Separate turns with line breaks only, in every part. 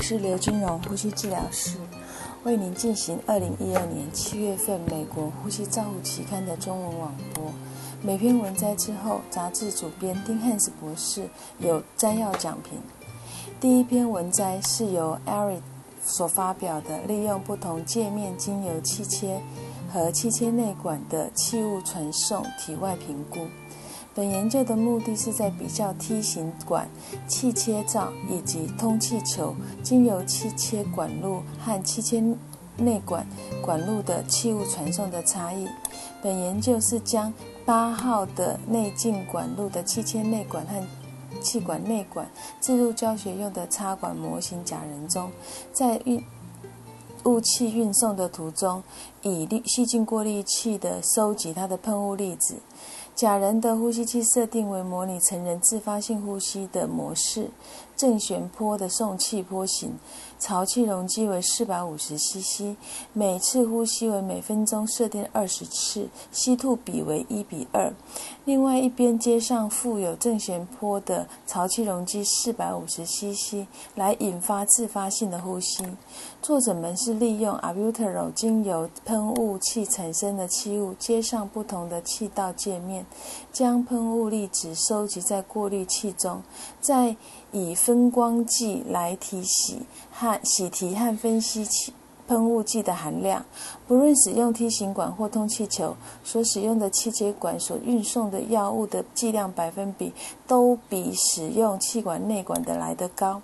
我是刘金荣，呼吸治疗师，为您进行二零一二年七月份美国呼吸照护期刊的中文网播。每篇文摘之后，杂志主编丁汉斯博士有摘要讲评。第一篇文摘是由 Eric 所发表的，利用不同界面精油气切和气切内管的气物传送体外评估。本研究的目的是在比较梯形管气切罩以及通气球经由气切管路和气切内管管路的气物传送的差异。本研究是将八号的内径管路的气切内管和气管内管置入教学用的插管模型假人中，在运雾气运送的途中，以滤细菌过滤器的收集它的喷雾粒子。假人的呼吸器设定为模拟成人自发性呼吸的模式，正弦波的送气波形，潮气容积为四百五十 CC，每次呼吸为每分钟设定二十次，吸吐比为一比二。另外一边接上附有正弦波的潮气容积四百五十 CC，来引发自发性的呼吸。作者们是利用 albuterol 经由喷雾器产生的气雾，接上不同的气道界面。将喷雾粒子收集在过滤器中，再以分光计来提洗和洗提和分析气喷雾剂的含量。不论使用梯形管或通气球，所使用的气切管所运送的药物的剂量百分比，都比使用气管内管的来得高。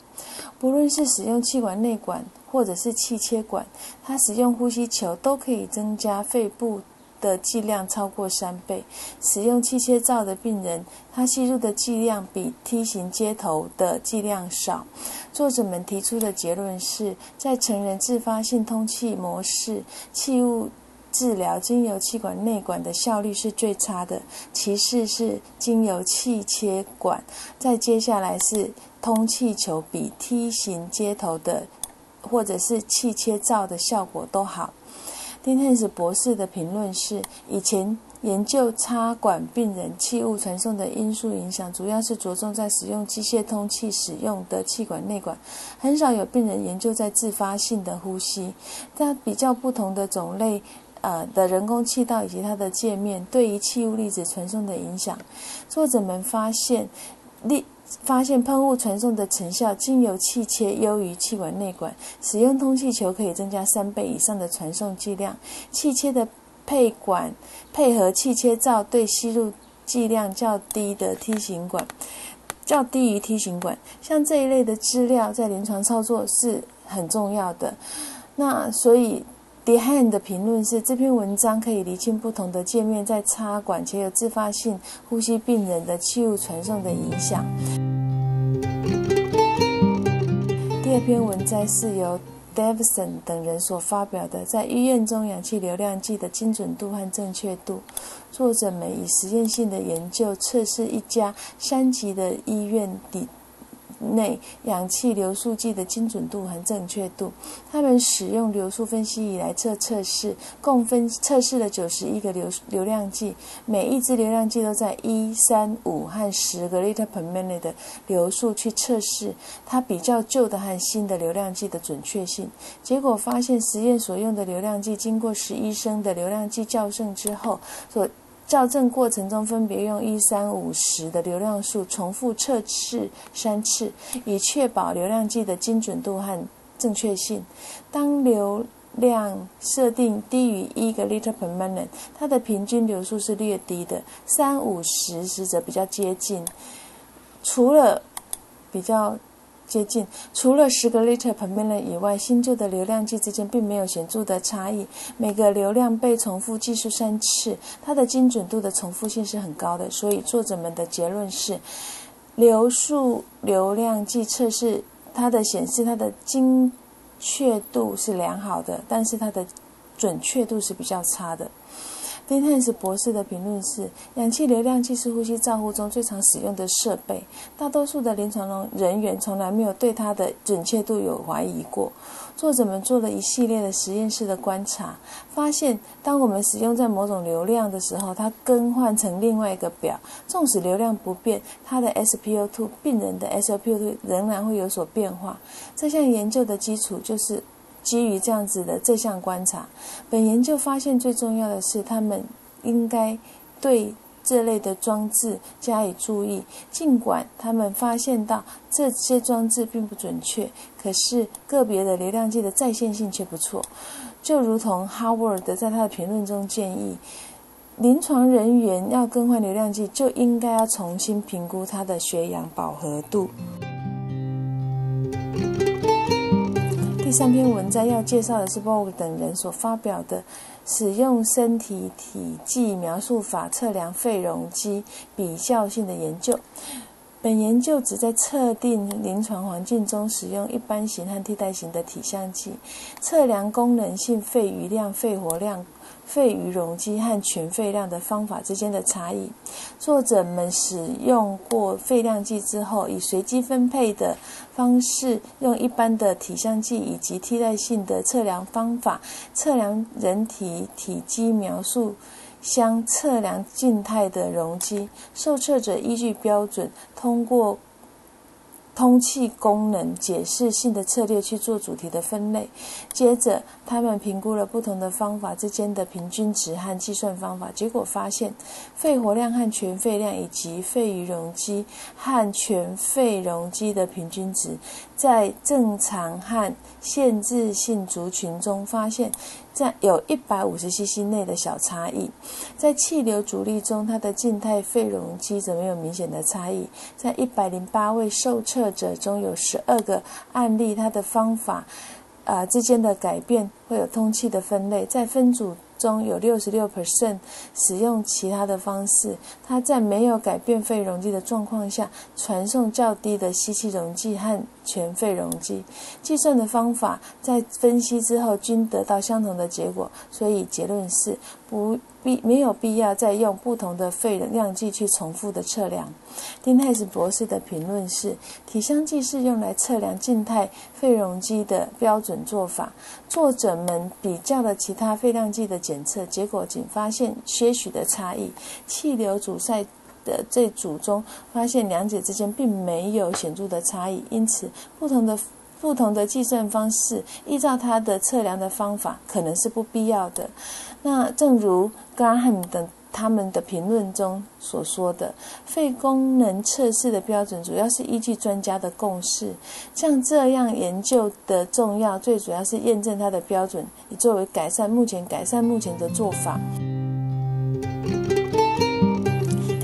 不论是使用气管内管或者是气切管，它使用呼吸球都可以增加肺部。的剂量超过三倍。使用气切罩的病人，他吸入的剂量比梯形接头的剂量少。作者们提出的结论是，在成人自发性通气模式，气雾治疗经由气管内管的效率是最差的，其次是经由气切管，再接下来是通气球比梯形接头的或者是气切罩的效果都好。丁汉斯博士的评论是：以前研究插管病人气雾传送的因素影响，主要是着重在使用机械通气使用的气管内管，很少有病人研究在自发性的呼吸。但比较不同的种类，呃的人工气道以及它的界面对于气雾粒子传送的影响，作者们发现粒。发现喷雾传送的成效，经由气切优于气管内管。使用通气球可以增加三倍以上的传送剂量。气切的配管配合气切罩，对吸入剂量较低的梯形管，较低于梯形管。像这一类的资料，在临床操作是很重要的。那所以。D h a n 的评论是：这篇文章可以厘清不同的界面在插管且有自发性呼吸病人的气雾传送的影响。第二篇文摘是由 Davison 等人所发表的，在医院中氧气流量计的精准度和正确度。作者们以实验性的研究测试一家三级的医院底。内氧气流速计的精准度和正确度，他们使用流速分析仪来测测试，共分测试了九十一个流流量计，每一支流量计都在一、三、五和十个 liter per minute 的流速去测试它比较旧的和新的流量计的准确性。结果发现，实验所用的流量计经过十一升的流量计校正之后，所校正过程中，分别用一三五十的流量数重复测试三次，以确保流量计的精准度和正确性。当流量设定低于一个 liter per minute，它的平均流速是略低的；三五十时则比较接近。除了比较。接近，除了十个 liter per minute 以外，新旧的流量计之间并没有显著的差异。每个流量被重复计数三次，它的精准度的重复性是很高的。所以作者们的结论是，流速流量计测试它的显示它的精确度是良好的，但是它的准确度是比较差的。丁汉斯博士的评论是：氧气流量计是呼吸照护中最常使用的设备，大多数的临床人员从来没有对它的准确度有怀疑过。作者们做了一系列的实验室的观察，发现当我们使用在某种流量的时候，它更换成另外一个表，纵使流量不变，它的 SpO2 病人的 SpO2 仍然会有所变化。这项研究的基础就是基于这样子的这项观察。本研究发现最重要的是，他们应该对。这类的装置加以注意，尽管他们发现到这些装置并不准确，可是个别的流量计的在线性却不错。就如同 Howard 在他的评论中建议，临床人员要更换流量计，就应该要重新评估它的血氧饱和度。第三篇文章要介绍的是 Bog 等人所发表的。使用身体体积描述法测量肺容积比较性的研究。本研究旨在测定临床环境中使用一般型和替代型的体相计，测量功能性肺余量、肺活量。肺余容积和全肺量的方法之间的差异。作者们使用过肺量计之后，以随机分配的方式，用一般的体相计以及替代性的测量方法测量人体体积描述相测量静态的容积。受测者依据标准通过。通气功能解释性的策略去做主题的分类，接着他们评估了不同的方法之间的平均值和计算方法，结果发现肺活量和全肺量以及肺余容积和全肺容积的平均值，在正常和限制性族群中发现。在有一百五十 cc 内的小差异，在气流阻力中，它的静态肺容积则没有明显的差异。在一百零八位受测者中有十二个案例，它的方法，啊之间的改变会有通气的分类，在分组。中有六十六 percent 使用其他的方式，它在没有改变肺容积的状况下，传送较低的吸气容积和全肺容积。计算的方法在分析之后均得到相同的结果，所以结论是不。必没有必要再用不同的肺量计去重复的测量。丁泰斯博士的评论是：体香计是用来测量静态肺容积的标准做法。作者们比较了其他肺量计的检测结果，仅发现些许的差异。气流阻塞的这组中，发现两者之间并没有显著的差异。因此，不同的不同的计算方式，依照它的测量的方法，可能是不必要的。那正如 Graham 等他们的评论中所说的，肺功能测试的标准主要是依据专家的共识。像这样研究的重要，最主要是验证它的标准，以作为改善目前改善目前的做法。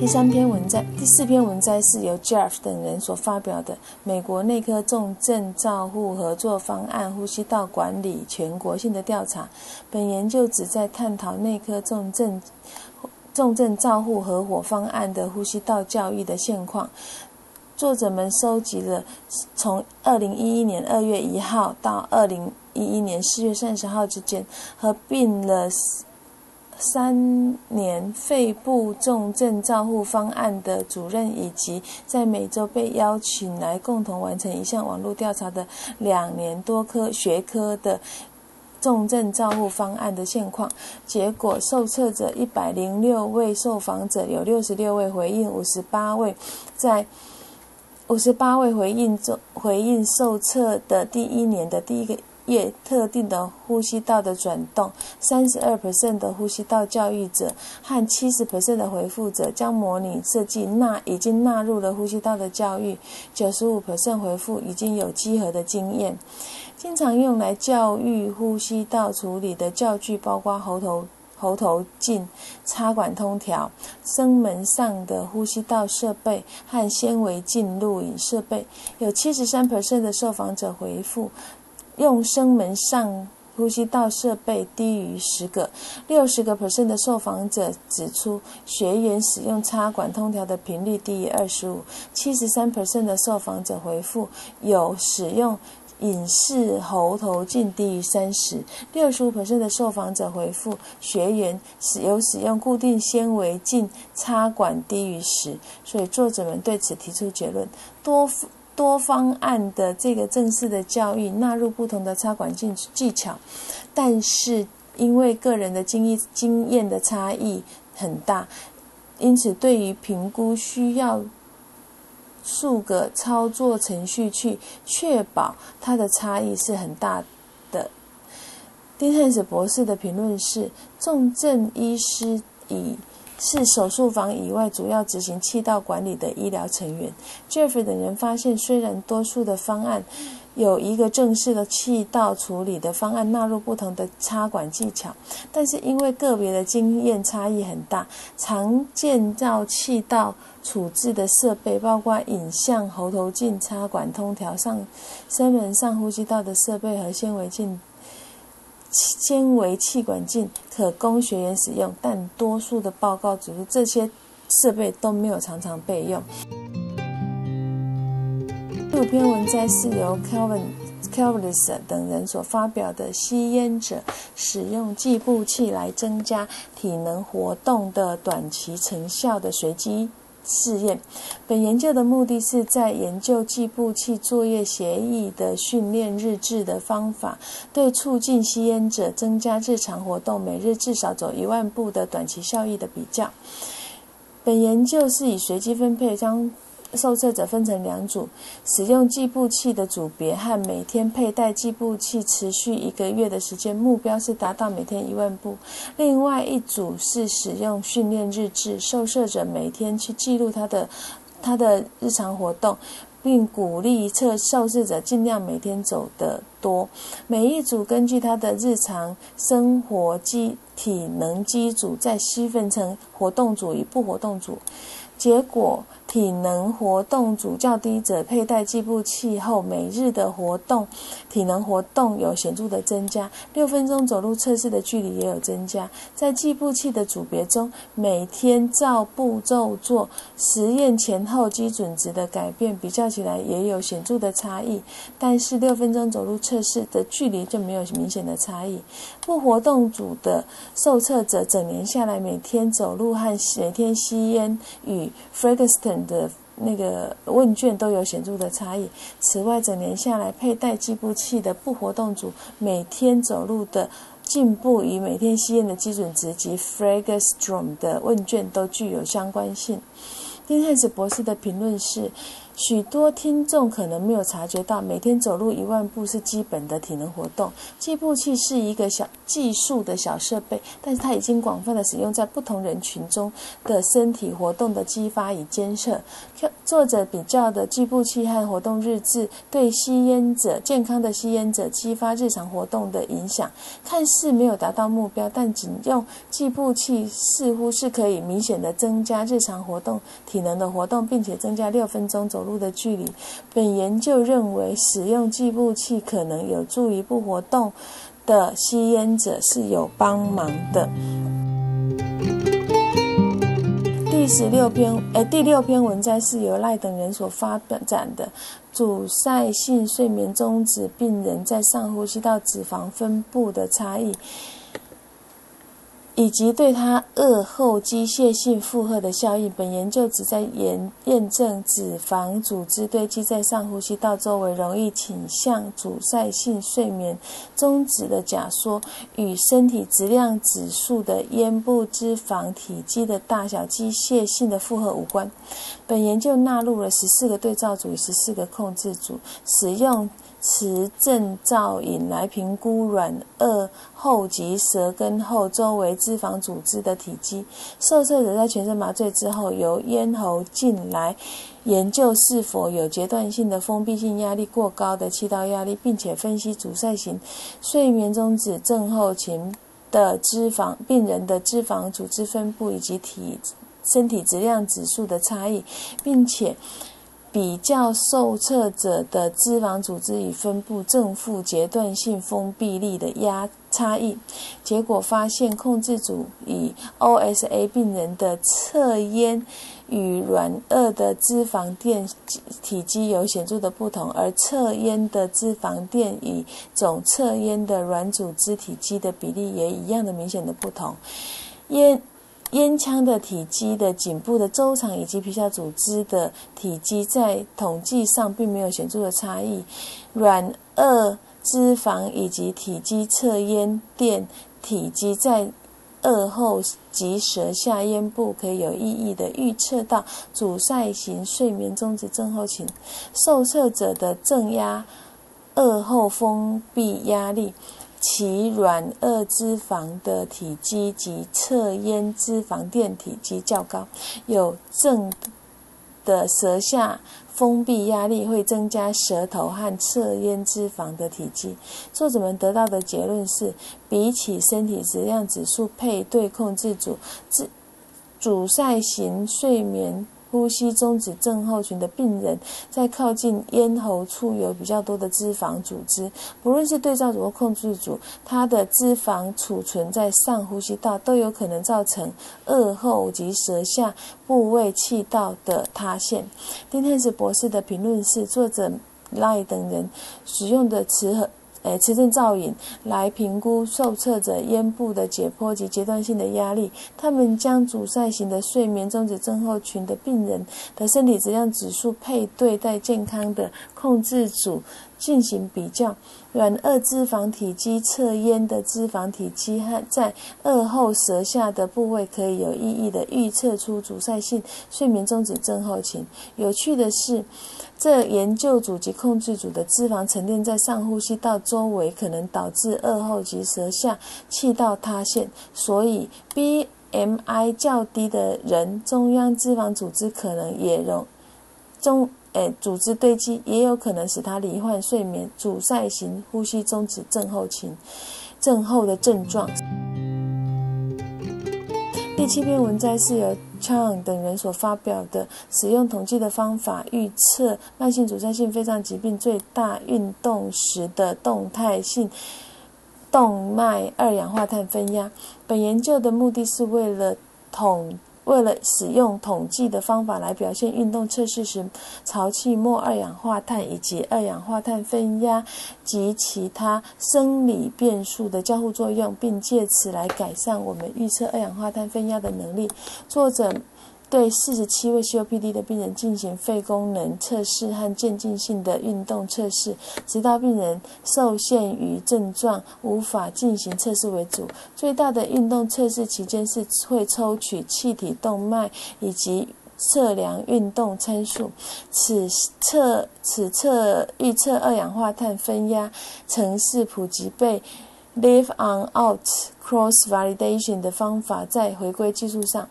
第三篇文章，第四篇文章是由 Jeff 等人所发表的《美国内科重症照护合作方案：呼吸道管理全国性的调查》。本研究旨在探讨内科重症重症照护合伙方案的呼吸道教育的现况。作者们收集了从2011年2月1号到2011年4月30号之间合并了。三年肺部重症照护方案的主任，以及在每周被邀请来共同完成一项网络调查的两年多科学科的重症照护方案的现况。结果，受测者一百零六位受访者，有六十六位回应，五十八位在五十八位回应中回应受测的第一年的第一个。业特定的呼吸道的转动，三十二 percent 的呼吸道教育者和七十 percent 的回复者将模拟设计纳已经纳入了呼吸道的教育，九十五 percent 回复已经有稽核的经验。经常用来教育呼吸道处理的教具包括喉头喉头镜、插管通调、声门上的呼吸道设备和纤维镜录影设备。有七十三%的受访者回复。用声门上呼吸道设备低于十个，六十个 percent 的受访者指出学员使用插管通调的频率低于二十五，七十三 percent 的受访者回复有使用隐式喉头径低于三十。六十五的受访者回复学员使有使用固定纤维镜插管低于十。所以作者们对此提出结论：多多方案的这个正式的教育纳入不同的插管技技巧，但是因为个人的经验经验的差异很大，因此对于评估需要。数个操作程序去确保它的差异是很大的。丁汉斯博士的评论是：重症医师以是手术房以外主要执行气道管理的医疗成员。Jeff 等人发现，虽然多数的方案。有一个正式的气道处理的方案，纳入不同的插管技巧，但是因为个别的经验差异很大，常建造气道处置的设备，包括影像喉头镜插管、通调上声门上呼吸道的设备和纤维镜、纤维气管镜，可供学员使用，但多数的报告指出，这些设备都没有常常备用。这篇文摘是由 Kelvin Kelvis 等人所发表的。吸烟者使用计步器来增加体能活动的短期成效的随机试验。本研究的目的是在研究计步器作业协议的训练日志的方法，对促进吸烟者增加日常活动，每日至少走一万步的短期效益的比较。本研究是以随机分配将。受测者分成两组，使用计步器的组别和每天佩戴计步器持续一个月的时间，目标是达到每天一万步。另外一组是使用训练日志，受测者每天去记录他的他的日常活动，并鼓励测受试者尽量每天走得多。每一组根据他的日常生活机体能机组，再细分成活动组与不活动组。结果。体能活动组较低者佩戴计步器后，每日的活动体能活动有显著的增加，六分钟走路测试的距离也有增加。在计步器的组别中，每天照步骤做，实验前后基准值的改变比较起来也有显著的差异。但是六分钟走路测试的距离就没有明显的差异。不活动组的受测者整年下来每天走路和每天吸烟与 Freeston 的那个问卷都有显著的差异。此外，整年下来佩戴计步器的不活动组每天走路的进步与每天吸烟的基准值及 Fragstrom 的问卷都具有相关性。丁汉子博士的评论是。许多听众可能没有察觉到，每天走路一万步是基本的体能活动。计步器是一个小计数的小设备，但是它已经广泛的使用在不同人群中的身体活动的激发与监测。作者比较的计步器和活动日志对吸烟者健康的吸烟者激发日常活动的影响，看似没有达到目标，但仅用计步器似乎是可以明显的增加日常活动体能的活动，并且增加六分钟走。走路的距离，本研究认为使用计步器可能有助于不活动的吸烟者是有帮忙的。第十六篇，诶，第六篇文章是由赖等人所发展的，阻塞性睡眠中止病人在上呼吸道脂肪分布的差异。以及对它恶后机械性负荷的效应。本研究旨在验验证脂肪组织堆积在上呼吸道周围，容易倾向阻塞性睡眠终止的假说，与身体质量指数的咽部脂肪体积的大小机械性的负荷无关。本研究纳入了十四个对照组与十四个控制组，使用。磁振造影来评估软腭后及舌根后周围脂肪组织的体积。受测者在全身麻醉之后，由咽喉镜来研究是否有阶段性的封闭性压力过高的气道压力，并且分析阻塞型睡眠中止症候群的脂肪病人的脂肪组织分布以及体身体质量指数的差异，并且。比较受测者的脂肪组织与分布正负阶段性封闭力的压差异。结果发现，控制组以 OSA 病人的侧咽与软腭的脂肪垫体积有显著的不同，而侧咽的脂肪垫与总侧咽的软组织体积的比例也一样的明显的不同。咽咽腔的体积的颈部的周长以及皮下组织的体积在统计上并没有显著的差异，软腭脂肪以及体积侧咽垫体积在腭后及舌下咽部可以有意义的预测到阻塞型睡眠中止症候群受测者的正压腭后封闭压力。其软腭脂肪的体积及侧咽脂肪垫体积较高，有正的舌下封闭压力会增加舌头和侧咽脂肪的体积。作者们得到的结论是，比起身体质量指数配对控制组，阻阻塞型睡眠。呼吸中止症候群的病人，在靠近咽喉处有比较多的脂肪组织。不论是对照组或控制组，它的脂肪储存在上呼吸道，都有可能造成腭后及舌下部位气道的塌陷。丁汉斯博士的评论是：作者赖等人使用的词和。诶，磁振造影来评估受测者咽部的解剖及阶段性的压力。他们将阻塞型的睡眠中止症候群的病人的身体质量指数配对在健康的控制组进行比较。软腭脂肪体积侧咽的脂肪体积和在腭后舌下的部位可以有意义的预测出阻塞性睡眠中止症候群。有趣的是。这研究组及控制组的脂肪沉淀在上呼吸道周围，可能导致腭后及舌下气道塌陷。所以，BMI 较低的人，中央脂肪组织可能也容中诶组织堆积，也有可能使他罹患睡眠阻塞型呼吸中止症候群症候的症状。第七篇文摘是由 Chang 等人所发表的，使用统计的方法预测慢性阻塞性肺脏疾病最大运动时的动态性动脉二氧化碳分压。本研究的目的是为了统。为了使用统计的方法来表现运动测试时潮气末二氧化碳以及二氧化碳分压及其他生理变数的交互作用，并借此来改善我们预测二氧化碳分压的能力，作者。对四十七位 COPD 的病人进行肺功能测试和渐进性的运动测试，直到病人受限于症状无法进行测试为主。最大的运动测试期间是会抽取气体动脉以及测量运动参数。此测此测预测二氧化碳分压曾是普及被。Live on out cross validation 的方法在回归技术上，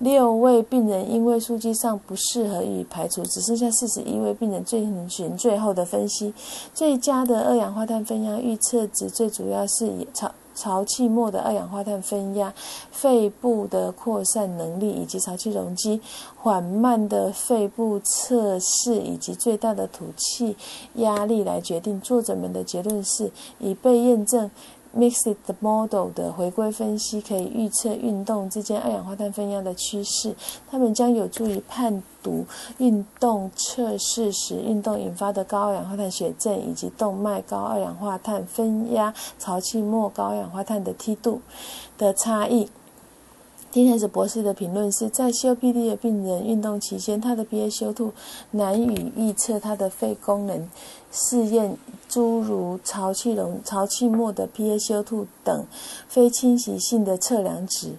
六位病人因为数据上不适合予以排除，只剩下四十一位病人进行最后的分析。最佳的二氧化碳分压预测值最主要是以潮潮气末的二氧化碳分压、肺部的扩散能力以及潮气容积、缓慢的肺部测试以及最大的吐气压力来决定。作者们的结论是已被验证。Mixed model 的回归分析可以预测运动之间二氧化碳分压的趋势，它们将有助于判读运动测试时运动引发的高二氧化碳血症以及动脉高二氧化碳分压、潮气末高二氧化碳的梯度的差异。丁汉斯博士的评论是在 COPD 的病人运动期间，他的 PaO2 难以预测他的肺功能。试验诸如潮气容、潮气末的 PaO2 等非侵袭性的测量值。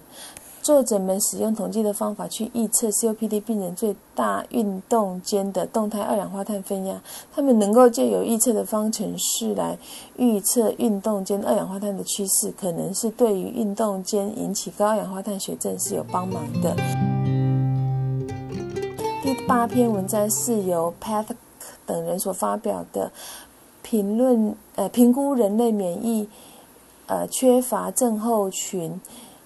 作者们使用统计的方法去预测 COPD 病人最大运动间的动态二氧化碳分压。他们能够借由预测的方程式来预测运动间二氧化碳的趋势，可能是对于运动间引起高二氧化碳血症是有帮忙的。第八篇文章是由 Path 等人所发表的评论，呃，评估人类免疫呃缺乏症候群。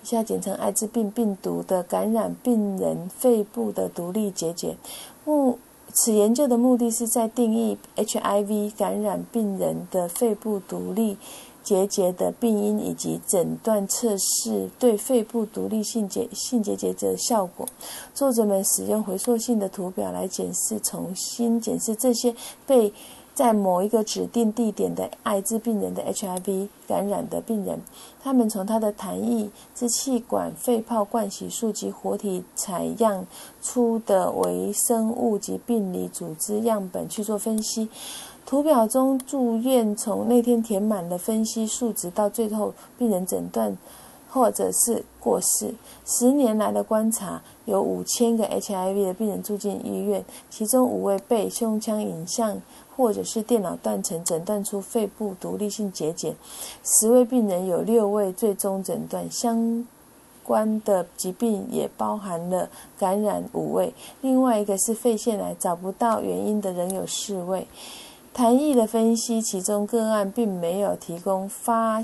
下简称艾滋病病毒的感染病人肺部的独立结节。目此研究的目的是在定义 HIV 感染病人的肺部独立结节的病因以及诊断测试对肺部独立性结性结节的效果。作者们使用回溯性的图表来检视，重新检视这些被。在某一个指定地点的艾滋病人的 HIV 感染的病人，他们从他的痰液、支气管、肺泡灌洗术及活体采样出的微生物及病理组织样本去做分析。图表中住院从那天填满了分析数值，到最后病人诊断或者是过世。十年来的观察，有五千个 HIV 的病人住进医院，其中五位被胸腔影像。或者是电脑断层诊断出肺部独立性结节，十位病人有六位最终诊断相关的疾病也包含了感染五位，另外一个是肺腺癌，找不到原因的人有四位。痰液的分析，其中个案并没有提供发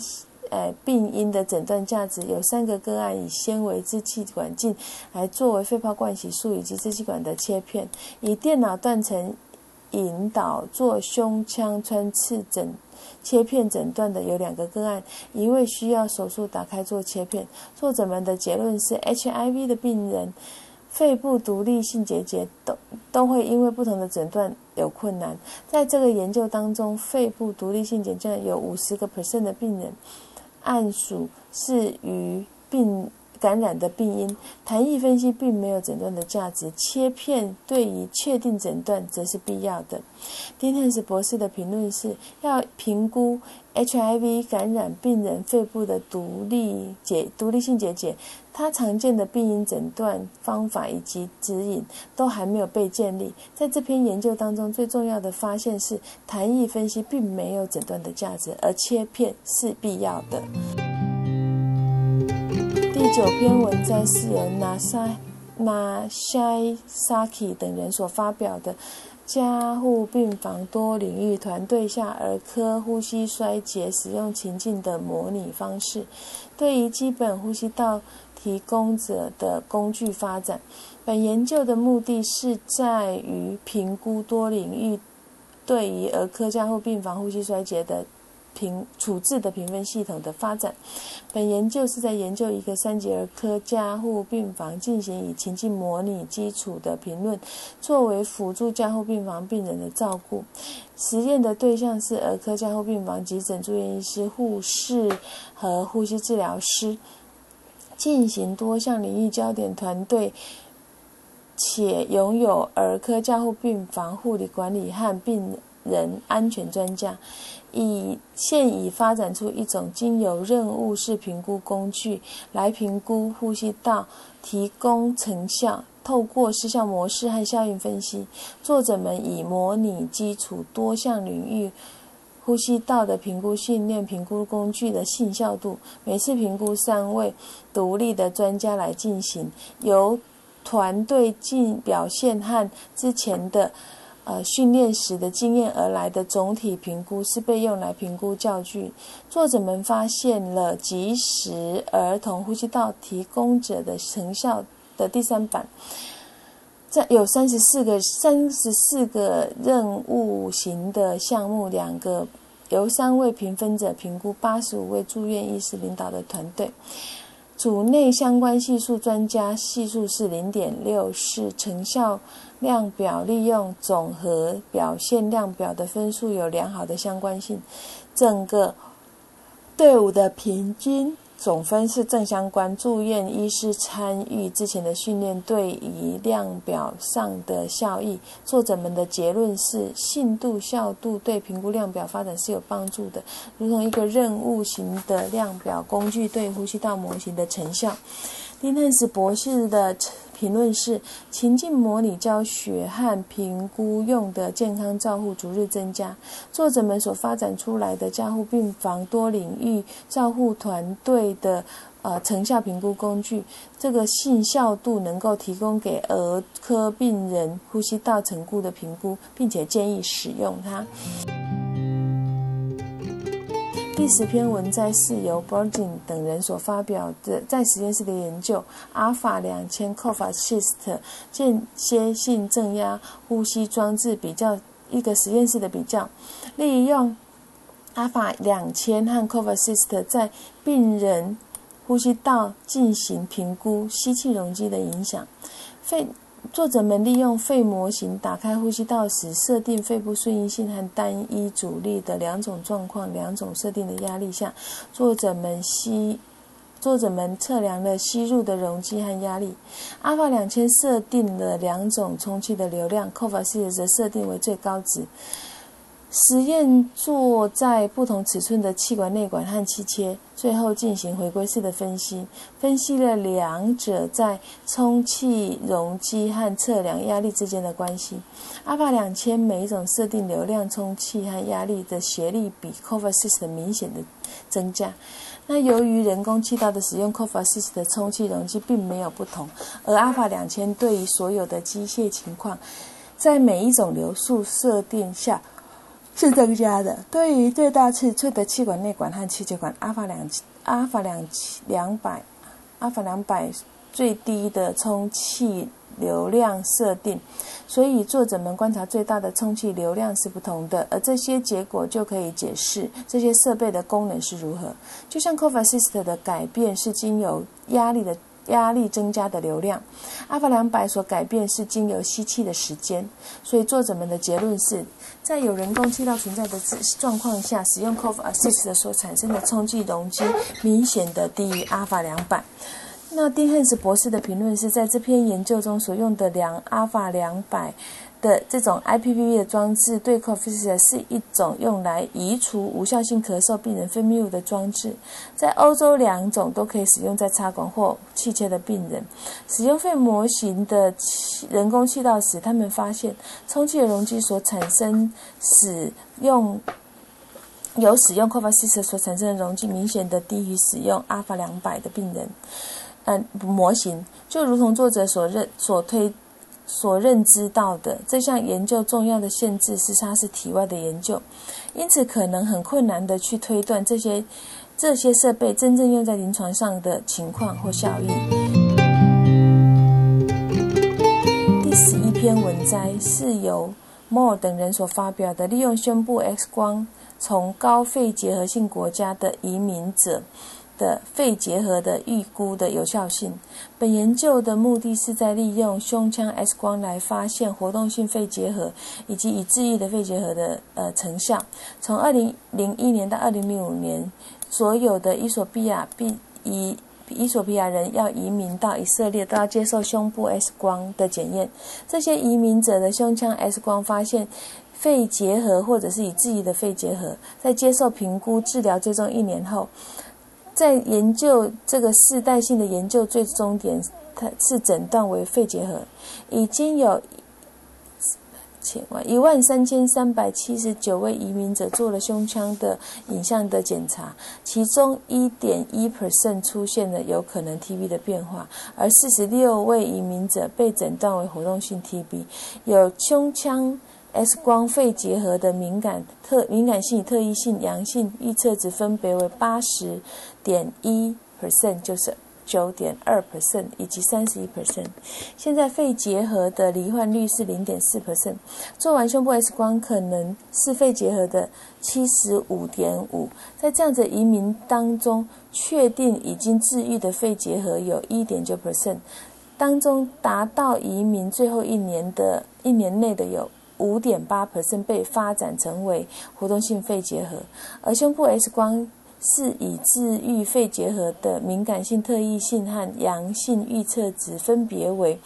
呃病因的诊断价值，有三个个案以纤维支气管镜来作为肺泡灌洗术以及支气管的切片，以电脑断层。引导做胸腔穿刺诊切片诊断的有两个个案，一位需要手术打开做切片。作者们的结论是，HIV 的病人肺部独立性结节都都会因为不同的诊断有困难。在这个研究当中，肺部独立性结节有五十个 percent 的病人，按属是与病。感染的病因，痰液分析并没有诊断的价值，切片对于确定诊断则是必要的。丁汉斯博士的评论是要评估 HIV 感染病人肺部的独立结独立性结节，他常见的病因诊断方法以及指引都还没有被建立。在这篇研究当中，最重要的发现是痰液分析并没有诊断的价值，而切片是必要的。第九篇文章是由纳沙纳塞沙基等人所发表的，加护病房多领域团队下儿科呼吸衰竭使用情境的模拟方式，对于基本呼吸道提供者的工具发展。本研究的目的是在于评估多领域对于儿科加护病房呼吸衰竭的。评处置的评分系统的发展。本研究是在研究一个三级儿科加护病房进行以情境模拟基础的评论，作为辅助加护病房病人的照顾。实验的对象是儿科加护病房急诊住院医师、护士和呼吸治疗师，进行多项领域焦点团队，且拥有儿科加护病房护理管理和病人安全专家。以现已发展出一种经由任务式评估工具来评估呼吸道提供成效。透过失效模式和效应分析，作者们以模拟基础多项领域呼吸道的评估训练评估工具的信效度。每次评估三位独立的专家来进行，由团队进表现和之前的。呃，训练时的经验而来的总体评估是被用来评估教具。作者们发现了及时儿童呼吸道提供者的成效的第三版，在有三十四个三十四个任务型的项目，两个由三位评分者评估，八十五位住院医师领导的团队。组内相关系数专家系数是零点六，是成效量表利用总和表现量表的分数有良好的相关性，整个队伍的平均。总分是正相关。住院医师参与之前的训练对于量表上的效益，作者们的结论是信度效度对评估量表发展是有帮助的，如同一个任务型的量表工具对呼吸道模型的成效。丁汉斯博士的。评论是：情境模拟教学和评估用的健康照护逐日增加。作者们所发展出来的加护病房多领域照护团队的呃成效评估工具，这个信效度能够提供给儿科病人呼吸道成固的评估，并且建议使用它。第十篇文摘是由 b o r g i n 等人所发表的在实验室的研究，阿尔法两千 Cofacist 间歇性正压呼吸装置比较一个实验室的比较，利用阿法两千和 Covassist 在病人呼吸道进行评估吸气容积的影响。肺作者们利用肺模型打开呼吸道时，设定肺部顺应性和单一阻力的两种状况。两种设定的压力下，作者们吸。作者们测量了吸入的容积和压力。阿法两千设定了两种充气的流量 c o v a s 则设定为最高值。实验做在不同尺寸的气管内管和气切，最后进行回归式的分析，分析了两者在充气容积和测量压力之间的关系。阿法两千每一种设定流量、充气和压力的斜率比 c o v a s 的明显的增加。那由于人工气道的使用 c o v a s 的充气容积并没有不同，而阿法两千对于所有的机械情况，在每一种流速设定下。是增加的。对于最大尺寸的气管内管和气球管，阿法两阿法两两百阿法两百最低的充气流量设定，所以作者们观察最大的充气流量是不同的，而这些结果就可以解释这些设备的功能是如何。就像 c o v a s i s t 的改变是经由压力的。压力增加的流量，阿法两百所改变是经由吸气的时间，所以作者们的结论是在有人工气道存在的状况下，使用 Cov Assist 所产生的冲气容积明显的低于阿法两百。那丁汉斯博士的评论是在这篇研究中所用的量阿法两百。的这种 IPPV 的装置对 c o v i s 是一种用来移除无效性咳嗽病人分泌物的装置，在欧洲两种都可以使用在插管或气切的病人。使用肺模型的人工气道时，他们发现充气的容积所产生使用有使用 c o v i s 所产生的容积明显的低于使用 Alpha 两百的病人。嗯，模型就如同作者所认所推。所认知到的这项研究重要的限制是它是体外的研究，因此可能很困难的去推断这些这些设备真正用在临床上的情况或效益。第十一篇文摘是由 Moore 等人所发表的，利用胸部 X 光从高肺结核性国家的移民者。的肺结核的预估的有效性。本研究的目的是在利用胸腔 X 光来发现活动性肺结核以及已治愈的肺结核的呃成效。从二零零一年到二零零五年，所有的伊索比亚必伊伊索比亚人要移民到以色列，都要接受胸部 X 光的检验。这些移民者的胸腔 X 光发现肺结核或者是已治愈的肺结核，在接受评估、治疗最终一年后。在研究这个世代性的研究最终点，它是诊断为肺结核。已经有千万一万三千三百七十九位移民者做了胸腔的影像的检查，其中一点一 percent 出现了有可能 TB 的变化，而四十六位移民者被诊断为活动性 TB，有胸腔。X 光肺结核的敏感特敏感性与特异性阳性预测值分别为八十点一 percent，就是九点二 percent，以及三十一 percent。现在肺结核的罹患率是零点四 percent。做完胸部 X 光可能是肺结核的七十五点五。在这样子移民当中，确定已经治愈的肺结核有一点九 percent，当中达到移民最后一年的一年内的有。五点八 percent 被发展成为活动性肺结核，而胸部 X 光是以治愈肺结核的敏感性、特异性和阳性预测值分别为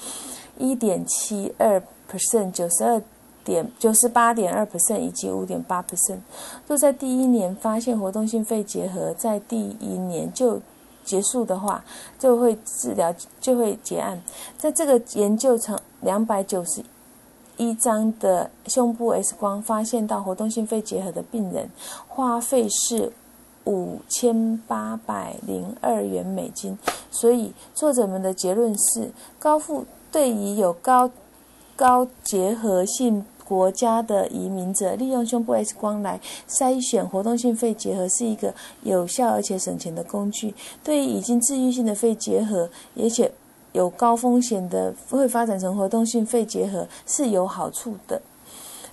一点七二 percent、九十二点九十八点二 percent 以及五点八 percent。若在第一年发现活动性肺结核，在第一年就结束的话，就会治疗就会结案。在这个研究成两百九十。一张的胸部 X 光发现到活动性肺结核的病人，花费是五千八百零二元美金。所以作者们的结论是：高富对于有高高结核性国家的移民者，利用胸部 X 光来筛选活动性肺结核是一个有效而且省钱的工具。对于已经治愈性的肺结核，而且有高风险的会发展成活动性肺结核是有好处的。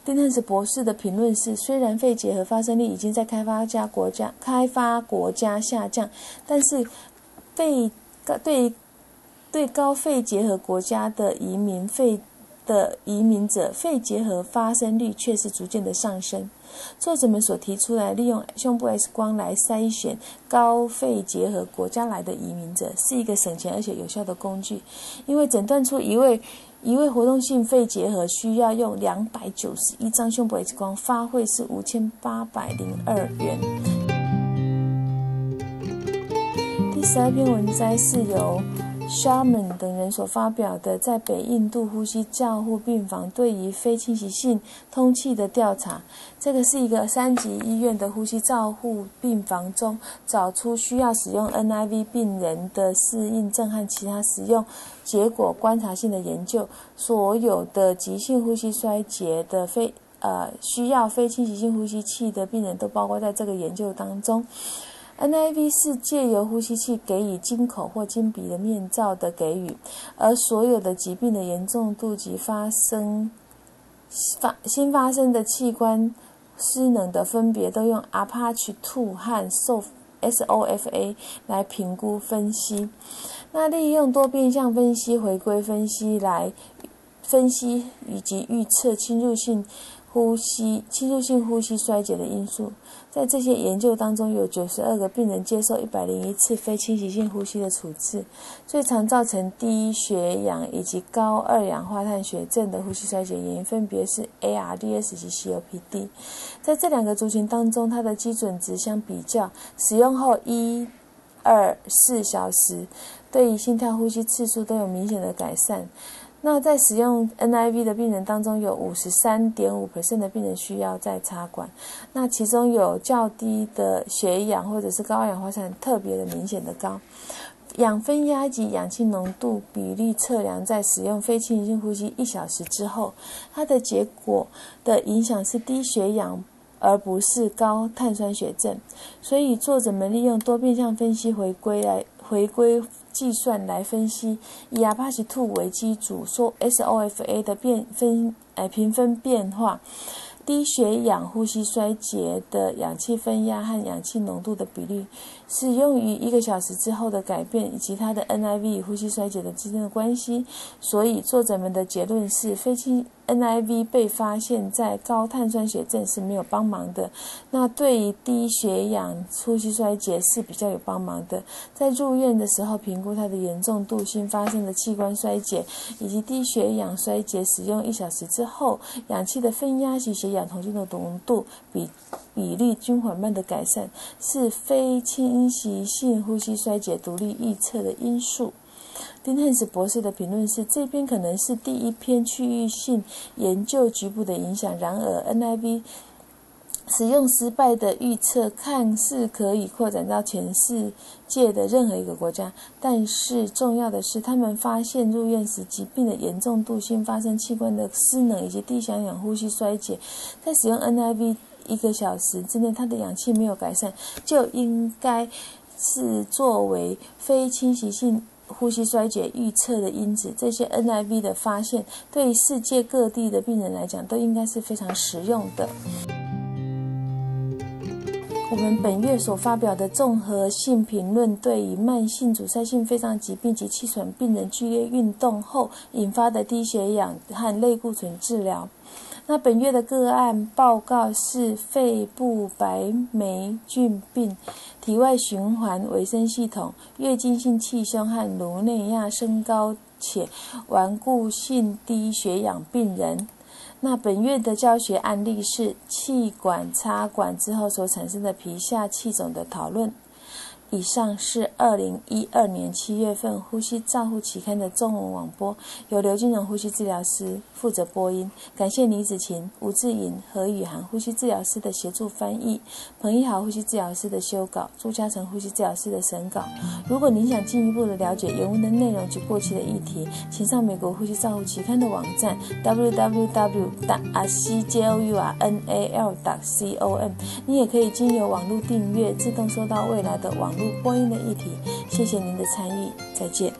丁汉斯博士的评论是：虽然肺结核发生率已经在开发家国家开发国家下降，但是肺对对高肺结核国家的移民肺的移民者肺结核发生率却是逐渐的上升。作者们所提出来利用胸部 X 光来筛选高肺结核国家来的移民者，是一个省钱而且有效的工具，因为诊断出一位。一位活动性肺结核需要用两百九十一张胸部 X 光，花费是五千八百零二元。第十二篇文摘是由。Sharman 等人所发表的在北印度呼吸照护病房对于非侵袭性通气的调查，这个是一个三级医院的呼吸照护病房中找出需要使用 NIV 病人的适应症和其他使用结果观察性的研究。所有的急性呼吸衰竭的非呃需要非侵袭性呼吸器的病人都包括在这个研究当中。NIV 是借由呼吸器给予经口或经鼻的面罩的给予，而所有的疾病的严重度及发生发新发生的器官失能的分别，都用 Apache Two 和 SOFA 来评估分析。那利用多变相分析、回归分析来分析以及预测侵入性。呼吸侵入性呼吸衰竭的因素，在这些研究当中，有九十二个病人接受一百零一次非侵袭性呼吸的处置。最常造成低血氧以及高二氧化碳血症的呼吸衰竭原因，分别是 ARDS 及 COPD。在这两个族群当中，它的基准值相比较，使用后一、二、四小时，对于心跳呼吸次数都有明显的改善。那在使用 NIV 的病人当中，有五十三点五 percent 的病人需要再插管。那其中有较低的血氧或者是高二氧化碳特别的明显的高。氧分压及氧气浓度比例测量在使用非侵入性呼吸一小时之后，它的结果的影响是低血氧，而不是高碳酸血症。所以作者们利用多变相分析回归来回归。计算来分析，以 Apache Two 为基础，说 SOFA 的变分，呃评分变化。低血氧呼吸衰竭的氧气分压和氧气浓度的比率，是用于一个小时之后的改变以及它的 NIV 呼吸衰竭的之间的关系。所以作者们的结论是，非侵 NIV 被发现在高碳酸血症是没有帮忙的。那对于低血氧呼吸衰竭是比较有帮忙的。在入院的时候评估它的严重度、新发生的器官衰竭以及低血氧衰竭，使用一小时之后氧气的分压及血。氧同性的浓度比比例均缓慢的改善，是非侵袭性呼吸衰竭独立预测的因素。丁汉斯博士的评论是：这篇可能是第一篇区域性研究局部的影响。然而，NIV。使用失败的预测看似可以扩展到全世界的任何一个国家，但是重要的是，他们发现入院时疾病的严重度、新发生器官的失能以及低氧氧呼吸衰竭，在使用 NIV 一个小时之内，他的氧气没有改善，就应该是作为非侵袭性呼吸衰竭预测的因子。这些 NIV 的发现，对世界各地的病人来讲，都应该是非常实用的。我们本月所发表的综合性评论，对于慢性阻塞性肺脏疾病及气喘病人剧烈运动后引发的低血氧和类固醇治疗。那本月的个案报告是肺部白霉菌病、体外循环维生系统、月经性气胸和颅内压升高且顽固性低血氧病人。那本月的教学案例是气管插管之后所产生的皮下气肿的讨论。以上是二零一二年七月份《呼吸照护期刊》的中文网播，由刘金荣呼吸治疗师负责播音。感谢李子晴、吴志颖、何宇涵呼吸治疗师的协助翻译，彭一豪呼吸治疗师的修稿，朱嘉诚呼吸治疗师的审稿。如果您想进一步的了解原文的内容及过期的议题，请上美国呼吸照护期刊的网站 www.rcjournal.com。你也可以经由网络订阅，自动收到未来的网络。播音的议题，谢谢您的参与，再见。